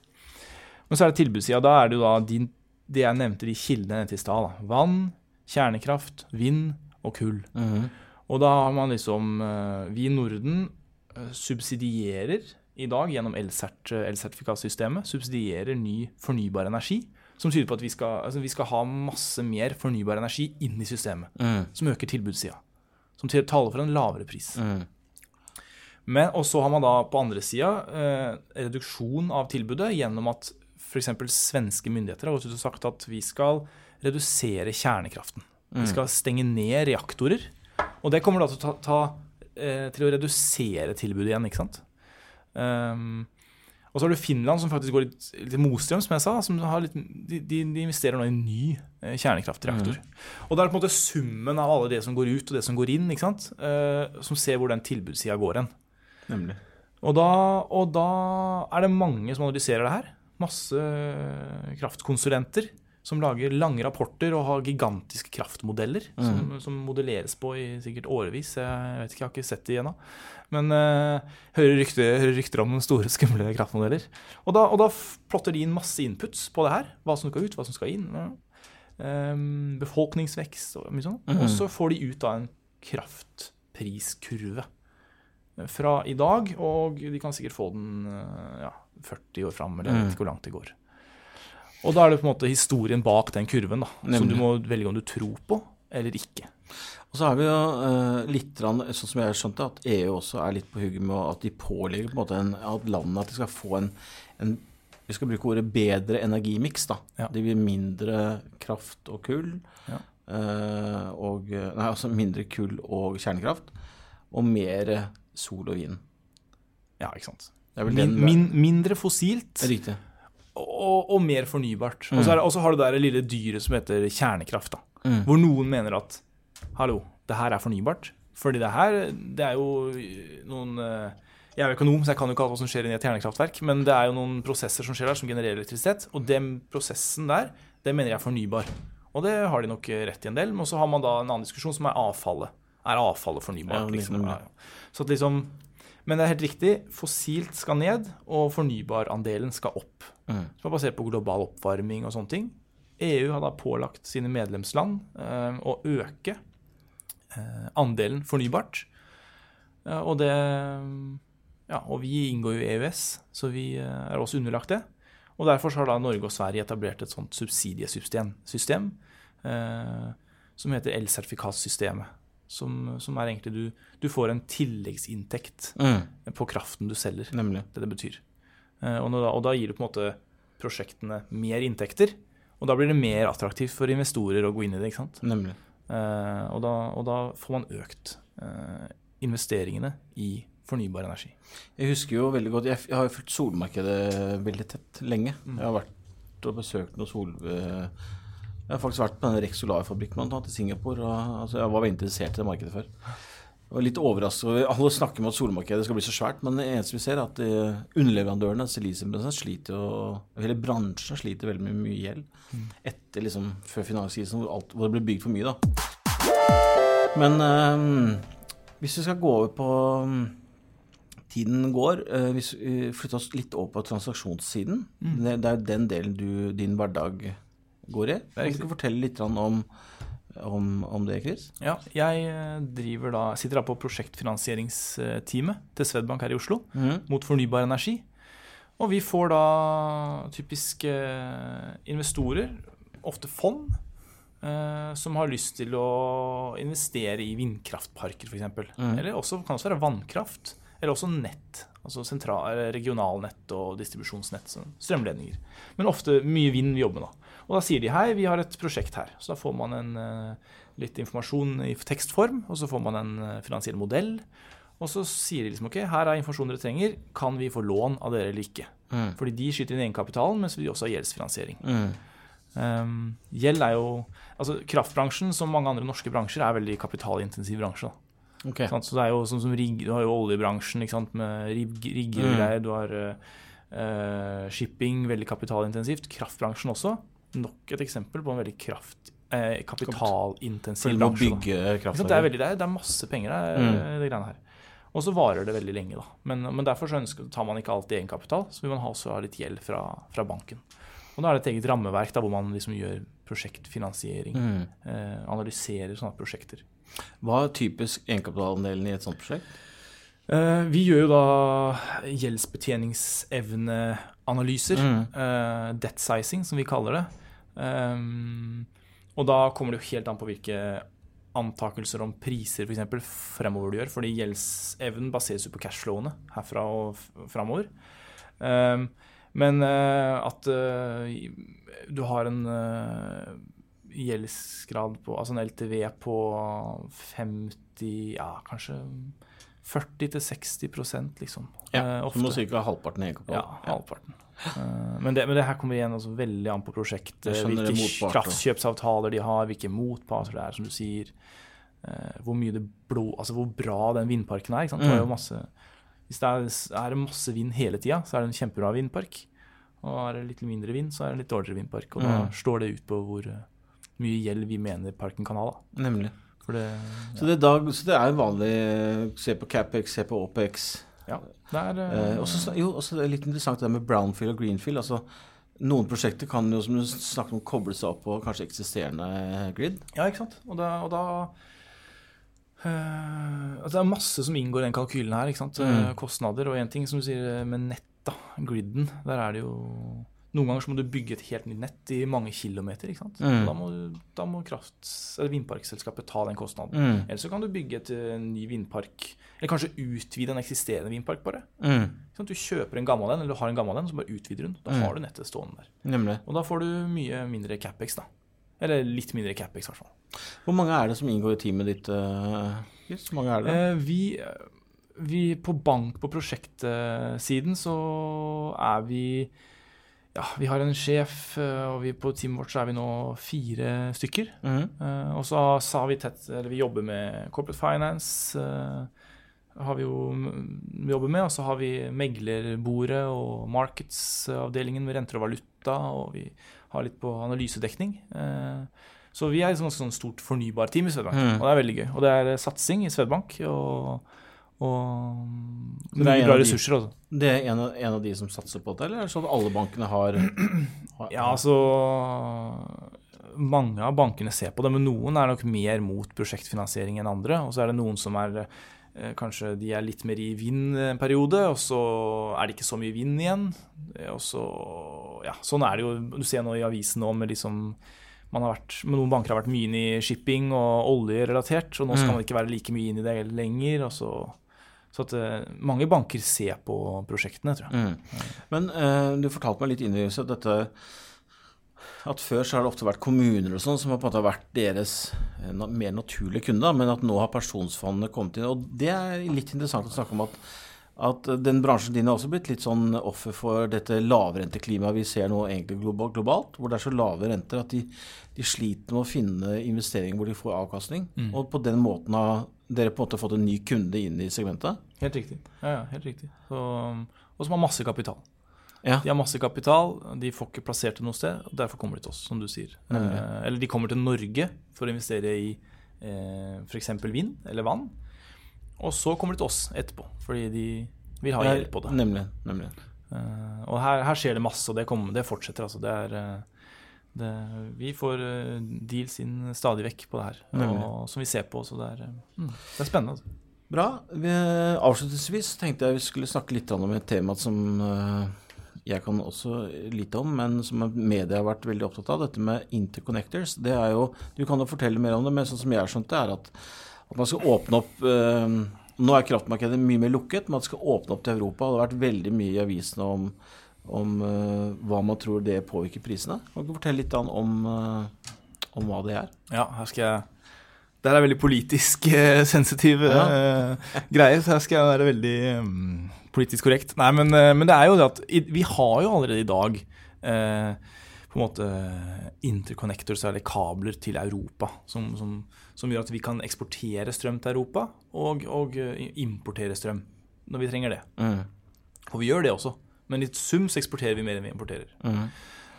B: Men så er det tilbudssida. Da er det jo da din, det jeg nevnte, de kildene nede i stad. Vann, kjernekraft, vind og kull.
A: Mhm.
B: Og da har man liksom eh, Vi i Norden eh, subsidierer i dag gjennom elsert- eh, elsertifikatsystemet subsidierer ny fornybar energi. Som tyder på at vi skal, altså vi skal ha masse mer fornybar energi inn i systemet.
A: Mm.
B: Som øker tilbudssida. Som taler for en lavere pris.
A: Mm.
B: Men, og så har man da på andre sida eh, reduksjon av tilbudet gjennom at f.eks. svenske myndigheter har gått ut og sagt at vi skal redusere kjernekraften. Vi skal stenge ned reaktorer. Og det kommer da til å, ta, ta, eh, til å redusere tilbudet igjen, ikke sant. Um, og så har du Finland som faktisk går litt, litt motstrøm, som jeg sa. Som har litt, de, de investerer nå i en ny kjernekraftreaktor. kjernekraftreaktor. Og det er på en måte summen av alle det som går ut og det som går inn, ikke sant? Eh, som ser hvor den tilbudssida går hen.
A: Nemlig.
B: Og da, og da er det mange som analyserer det her. Masse kraftkonsulenter som lager lange rapporter og har gigantiske kraftmodeller
A: Mm.
B: som, som modelleres på i sikkert årevis. Jeg vet ikke, jeg har ikke sett det ennå. Men uh, hører, rykter, hører rykter om store, skumle kraftmodeller. Og da, og da plotter de inn masse inputs på det her. Hva som skal ut, hva som skal inn. Ehm, befolkningsvekst og mye sånt.
A: Mm.
B: Og så får de ut da en kraftpriskurve fra i dag, og de kan sikkert få den eh, ja, 40 år fram, eller jeg
A: Mm.
B: vet ikke hvor langt det går. Og da er det på en måte historien bak den kurven, da, som du må velge om du tror på eller ikke.
A: Og så er vi jo uh, litt, sånn som jeg har skjønt det, at EU også er litt på hugget med at de pålegger på en måte en, at landene at de skal få en, en vi skal bruke ordet bedre energimiks. da.
B: Ja.
A: Det blir mindre kraft og kull.
B: Ja.
A: Uh, og, nei, altså mindre kull og kjernekraft. Og mer sol og vind.
B: Ja, ikke sant. Min, min, mindre fossilt
A: Riktig.
B: Og, og mer fornybart.
A: Mm.
B: Og så har du det der lille dyret som heter kjernekraft. da.
A: Mm.
B: Hvor noen mener at hallo, det her er fornybart. Fordi det her, det er jo noen eh, Jeg er jo økonom, så jeg kan jo ikke alt hva som skjer inni et kjernekraftverk, men det er jo noen prosesser som skjer der, som genererer elektrisitet. Og den prosessen der, det mener jeg er fornybar. Og det har de nok eh, rett i en del. Men så har man da en annen diskusjon, som er avfallet. Er avfallet fornybart?
A: Ja,
B: liksom? Ja, ja. Så at liksom, men det er helt riktig. Fossilt skal ned, og fornybarandelen skal opp
A: Mm.
B: som er basert på global oppvarming og sånne ting. EU har da pålagt sine medlemsland eh, å øke eh, andelen fornybart. Eh, og det Ja, og vi inngår jo i EØS, så vi eh, er også underlagt det. Og derfor så har da Norge og Sverige etablert et sånt subsidiesystem system, eh, som heter elsertifikatsystemet. Som, som er egentlig du, du får en tilleggsinntekt
A: Mm.
B: på kraften du selger
A: Nemlig.
B: det det betyr. Eh, Og, da, og da gir du på en måte prosjektene mer inntekter. Og da blir det mer attraktivt for investorer å gå inn i det. ikke sant?
A: Nemlig.
B: Eh, og, da, og da får man økt eh, investeringene i fornybar energi.
A: Jeg husker jo veldig godt Jeg, jeg har jo fulgt solmarkedet veldig tett lenge.
B: Mm.
A: Jeg har vært og besøkt noen sol... eh, Jeg har faktisk vært på denne Rex Solar-fabrikken bl.a. i Singapore. Og, altså, jeg var veldig interessert i det markedet før. Var litt overrasket over Alle snakker om at solmarkedet skal bli så svært, men det eneste vi ser, er at eh, underleverandørene, silisiumbransjen, sliter jo Hele bransjen sliter veldig med mye gjeld. Etter liksom før finanskrisen, hvor, alt- hvor det ble bygd for mye, da. Men eh, hvis vi skal gå over på mm, Tiden går. eh, Hvis vi flytter oss litt over på transaksjonssiden det, det er jo den delen du, din hverdag går i. Kan du fortelle litt om, om, om det, Chris?
B: Ja, jeg eh, driver da, sitter da på prosjektfinansieringsteamet til Swedbank her i Oslo mot fornybar energi. Og vi får da typisk eh, investorer, ofte fond, eh, som har lyst til å investere i vindkraftparker f.eks.
A: Mm.
B: Eller også, kan også være vannkraft. Eller også nett. Altså sentral, regionalnett og distribusjonsnett. Strømledninger. Men ofte mye vind vi jobber med. da. Og da sier de hei, vi har et prosjekt her. Så da får man en, eh, litt informasjon i tekstform, og så får man en eh, finansiell modell. Og så sier de liksom ok, her er informasjonen dere trenger, kan vi få lån av dere eller ikke?
A: Mm.
B: Fordi de skyter inn egenkapitalen, mens vi også har gjeldsfinansiering.
A: Mm.
B: Um, gjeld er jo Altså kraftbransjen, som mange andre norske bransjer, er veldig kapitalintensiv bransje. da. Okay. Så det er jo sånn som rig, Du har jo oljebransjen med rigg- rigger og
A: Mm.
B: greier. Du har uh, shipping, veldig kapitalintensivt. Kraftbransjen også. Nok et eksempel på en veldig kraft, eh, kapitalintensiv bransje. Det, er veldig, det, er, det er masse penger der,
A: Mm.
B: det greiene her. Og så varer det veldig lenge, da. Men, men derfor så ønsker, tar man ikke alltid egenkapital, så vil man ha også ha litt gjeld fra, fra banken. Og da er det et eget rammeverk da, hvor man liksom gjør prosjektfinansiering.
A: Mm.
B: Eh, analyserer sånne prosjekter.
A: Hva er typisk egenkapitalandelen i et sånt prosjekt?
B: Eh, vi gjør jo da gjeldsbetjeningsevneanalyser.
A: Mm.
B: eh, debt sizing, som vi kaller det. Um, og da kommer det jo helt an på hvilke antakelser om priser for eksempel, fremover du gjør. Fordi gjeldsevnen baseres jo på cashflowene herfra og fremover. Um, men uh, at uh, du har en uh, gjeldsgrad på Altså en LTV på 50 Ja, kanskje 40-60% liksom.
A: Ja,
B: Eh,
A: Som nå
B: ofte.
A: ca. halvparten egenkapital.
B: Ja, halvparten. Eh, men, det, men det her kommer igjen altså veldig an på prosjektet. Hvilke kraftkjøpsavtaler de har, hvilke motparter det er, som du sier. Eh, hvor mye det blå, altså hvor bra den vindparken er. Det er
A: Mm.
B: masse, hvis det er, er det masse vind hele tida, så er det en kjempebra vindpark. Og er det litt mindre vind, så er det en litt dårligere vindpark. Og
A: Mm.
B: da slår det ut på hvor eh, mye gjeld vi mener parken kan ha. da.
A: Nemlig.
B: Det,
A: Så det, er da, så det er vanlig Se på CapEx, se på OPEX.
B: Ja, det er
A: Eh,
B: eh,
A: også, jo, også det er litt interessant det med brownfield og greenfield. Altså, noen prosjekter kan jo, som du snakket om, koble seg opp på kanskje eksisterende grid.
B: Ja, ikke sant. Og da, og da eh, altså Det er masse som inngår i den kalkylen her. ikke sant?
A: Mm.
B: Eh, Kostnader. Og en ting som du sier med nett, da, griden, der er det jo Noen ganger så må du bygge et helt nytt nett i mange kilometer. ikke sant?
A: Mm.
B: Da må, da må kraft, eller vindparkselskapet ta den kostnaden.
A: Mm.
B: Eller så kan du bygge et eh, ny vindpark, eller kanskje utvide en eksisterende vindpark bare.
A: Mm.
B: Du kjøper en gammel en, eller du har en gammel en, så bare utvider den. Da
A: Mm.
B: har du nettet stående der.
A: Nemlig.
B: Og da får du mye mindre capex, da. Eller litt mindre capex, i hvert fall.
A: Hvor mange er det som inngår i teamet ditt? Uh, Hvor mange er det?
B: Eh, vi, vi på bank på prosjektsiden så er vi Ja, vi har en sjef, eh, og vi, på teamet vårt så er vi nå fire stykker.
A: Mm.
B: Uh, og så, sa vi tett Eller vi jobber med corporate finance. Uh, har vi jo vi jobber med, og så har vi meglerbordet og markeds-avdelingen med renter og valuta, og vi har litt på analysedekning. Uh, Så vi er et ganske sånn stort fornybarteam i Swedbank,
A: Mm.
B: og det er veldig gøy. Og det er satsing i Swedbank, og, og
A: Så det er
B: bra ressurser. Altså.
A: Det er en av, en av de som satser på det, eller er det sånn at alle bankene har, har
B: Ja, altså Mange av bankene ser på det, men noen er nok mer mot prosjektfinansiering enn andre. Og så er det noen som er eh, Kanskje de er litt mer i vind en periode, og så er det ikke så mye vind igjen. Og så Ja, sånn er det jo. Du ser nå i avisen nå med liksom man har vært, Noen banker har vært mye inn i shipping og oljerelatert, og nå skal
A: Mm.
B: man ikke være like mye inn i det lenger. og så så at eh, mange banker ser på prosjektene, tror jeg.
A: Mm. Men eh, du fortalte meg litt innledningsvis at dette at før så har det ofte vært kommuner og sånn som har på en måte vært deres eh, mer naturlige kunde, men at nå har pensjonsfondene kommet inn. Og det er litt interessant å snakke om at, at den bransjen din har også blitt litt sånn offer for dette lavrenteklimaet vi ser nå egentlig globalt, globalt hvor det er så lave renter at de, de sliter med å finne investeringer hvor de får avkastning.
B: Mm.
A: Og på den måten har dere på en måte fått en ny kunde inn i segmentet.
B: Helt riktig. Ja, ja, helt riktig. Så, og som har masse kapital.
A: Ja.
B: De har masse kapital, de får ikke plassert det noe sted, og derfor kommer de til oss, som du sier.
A: Nemlig.
B: Eh, eller de kommer til Norge for å investere i eh, f.eks. vind eller vann. Og så kommer de til oss etterpå, fordi de vil ha hjelp på det.
A: Nemlig. nemlig.
B: Eh, og her, her skjer det masse, og det, kommer, det fortsetter. Altså. Det er, eh, det, vi får eh, deals inn stadig vekk på det her, og, som vi ser på. Så det er, eh, mm, det er spennende. Altså.
A: Bra. Vi, avslutningsvis tenkte jeg vi skulle snakke litt om et tema som eh, jeg kan også lite om, men som media har vært veldig opptatt av. Dette med interconnectors. Det er jo, Du kan jo fortelle mer om det, men sånn som jeg har skjønt det, er at, at man skal åpne opp eh, Nå er kraftmarkedet mye mer lukket, men man skal åpne opp til Europa. Det har vært veldig mye i avisene om, om uh, hva man tror det påvirker prisene. Kan du fortelle litt om, om, eh, om hva det er?
B: Ja, her skal jeg Det her er veldig politisk uh, sensitiv ja. greie, så her skal jeg være veldig um, politisk korrekt. Nei, men, eh, men det er jo det at vi har jo allerede i dag eh, på en måte interconnectors, eller kabler, til Europa. Som, som, som gjør at vi kan eksportere strøm til Europa, og, og eh, importere strøm når vi trenger det.
A: Mm.
B: Og vi gjør det også, men i sum så eksporterer vi mer enn vi importerer.
A: Mm.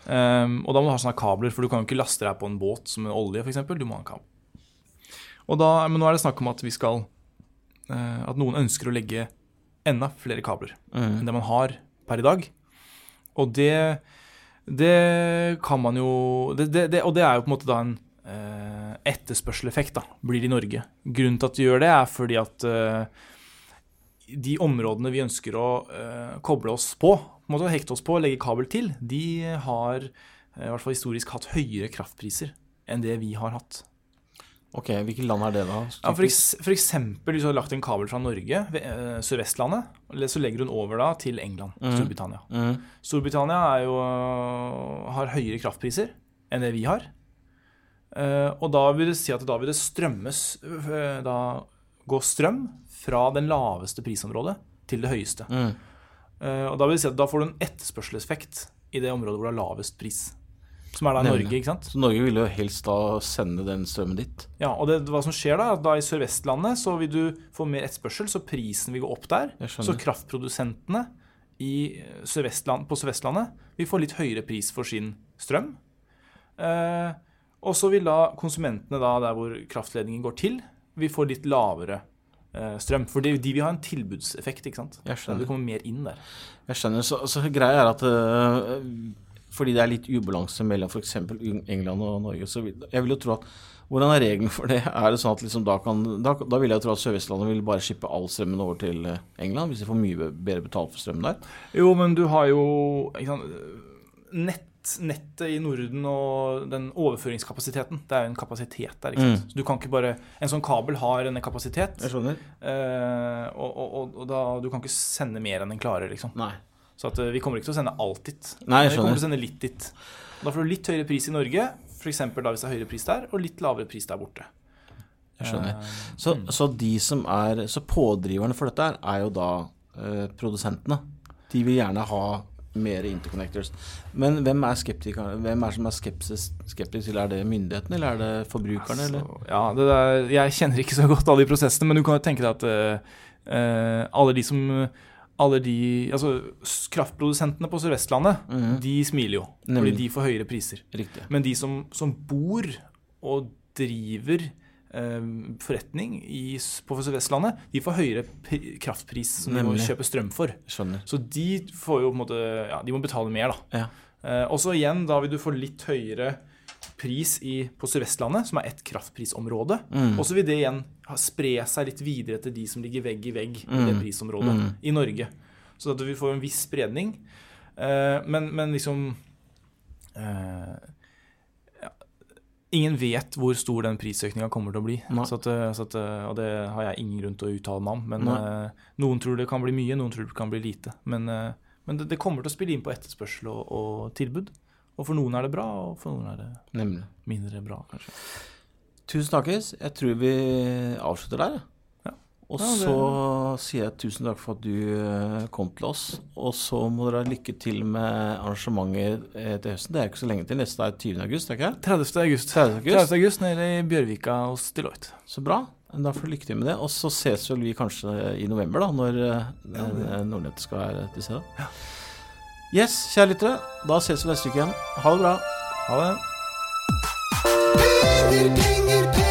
B: Um, og da må du ha sånne kabler, for du kan jo ikke laste deg på en båt som en olje, f.eks. Du må ha en kabel. Og da, men nå er det snakk om at vi skal uh, At noen ønsker å legge enda flere kabler
A: Mm.
B: enn det man har per i dag. Og det Det kan man jo det, det, det, Og det er jo på en måte da en uh, etterspørseleffekt, da, blir det i Norge. Grunnen til at de gjør det, er fordi at eh, de områdene vi ønsker å eh, koble oss på, måtte hekte oss på og legge kabel til, de har eh, i hvert fall historisk hatt høyere kraftpriser enn det vi har hatt.
A: Ok, hvilke land er det da?
B: Ja, for, eks for eksempel hvis du har lagt en kabel fra Norge, eh, Sør-Vestlandet, så legger hun over da til England,
A: mm.
B: Storbritannia.
A: Mm.
B: Storbritannia jo, har høyere kraftpriser enn det vi har. Eh, og da vil det si at da vil det strømmes eh, Da gå strøm fra den laveste prisområdet til det høyeste.
A: Mm.
B: Eh, og da vil si at da får du en etterspørselseffekt i det området hvor det er lavest pris. Som er da
A: Nemlig.
B: Norge, ikke sant?
A: Så Norge ville jo helst da sende den strømmen dit?
B: Ja, og det, hva som skjer da, at da i Sør-Vestlandet så vil du få mer etterspørsel, så prisen vil gå opp der. Så kraftprodusentene i Sørvestland, på Sør-Vestlandet vil få litt høyere pris for sin strøm. Eh, og så vil da konsumentene da, der hvor kraftledningen går til, vil får litt lavere eh, strøm. For de, de vil ha en tilbudseffekt. ikke sant?
A: Jeg skjønner.
B: Det kommer mer inn der.
A: Jeg skjønner. Så, så greia er at uh, fordi det er litt ubalanse mellom f.eks. England og Norge, så vil, jeg vil jo tro at hvordan er reglene for det? Er det sånn at liksom da, kan, da, da vil jeg tro at Sør-Vestlandet vil bare skippe all strømmen over til øh, England, hvis de får mye bedre betalt for strømmen der?
B: Jo, men du har jo sant, nett, nettet i Norden og den overføringskapasiteten. Det er jo en kapasitet der. ikke sant?
A: Mm.
B: Så du kan ikke bare, En sånn kabel har en kapasitet,
A: Jeg skjønner.
B: eh, og, og, og, da, du kan ikke sende mer enn den klarer. liksom.
A: Nei.
B: Så at, eh, vi kommer ikke til å sende alt dit.
A: Nei, jeg
B: vi kommer til å sende litt dit. Da får du litt høyere pris i Norge, f.eks. da hvis det er høyere pris der, og litt lavere pris der borte.
A: Jeg skjønner.
B: Eh,
A: Så, så de som er Så pådriverne for dette er jo da eh, produsentene. De vil gjerne ha mer interconnectors. Men hvem er? Hvem er som er skepsis, skeptisk til? Er det myndighetene, eller er det forbrukerne? Eller?
B: Ja, det der, jeg kjenner ikke så godt alle de prosessene, men du kan jo tenke deg at eh, alle de som alle de, altså Kraftprodusentene på Sør-Vestlandet
A: Mhm.
B: de smiler jo,
A: Nemlig.
B: fordi de får høyere priser.
A: Riktig.
B: Men de som, som bor og driver forretning i, på Sør-Vestlandet, de får høyere pri- kraftpris som de må kjøpe strøm for.
A: Skjønner.
B: Så de får jo på en måte, ja, de må betale mer, da.
A: Ja.
B: Eh, og så igjen, da vil du få litt høyere pris i, på Sør-Vestlandet, som er ett kraftprisområde.
A: Mm.
B: Og så vil det igjen spre seg litt videre til de som ligger vegg i vegg i det
A: Mm.
B: prisområdet
A: Mm.
B: i Norge. Så at vi får en viss spredning. Eh, men, men liksom eh, Ingen vet hvor stor den prisøkninga kommer til å bli. Så at, eh, så at, eh, og det har jeg ingen grunn til å uttale meg om. Men eh, noen tror det kan bli mye, noen tror det kan bli lite. Men, uh, men det, det kommer til å spille inn på etterspørsel og, og tilbud. Og for noen er det bra, og for noen er det
A: Nemlig.
B: mindre bra, kanskje.
A: Tusen takkes. Jeg tror vi avslutter der.
B: Ja.
A: Og
B: Ja, det-
A: så sier jeg tusen takk for at du eh, kom til oss. Og så må dere ha lykke til med arrangementer eh, til høsten. Det er ikke så lenge til. Neste er 20. august, er det ikke?
B: 30. august.
A: 30. august.
B: 30. august nede i Bjørvika hos Deloitte.
A: Så bra. Da får du lykke til med det. Og så ses vel vi kanskje i november, da, når eh,
B: Ja, det-
A: Nordnett skal være til stede. Yes, kjære lyttere. Da ses vi neste uke igjen. Ha det bra.
B: Ha det.
C: Penger, penger, penger,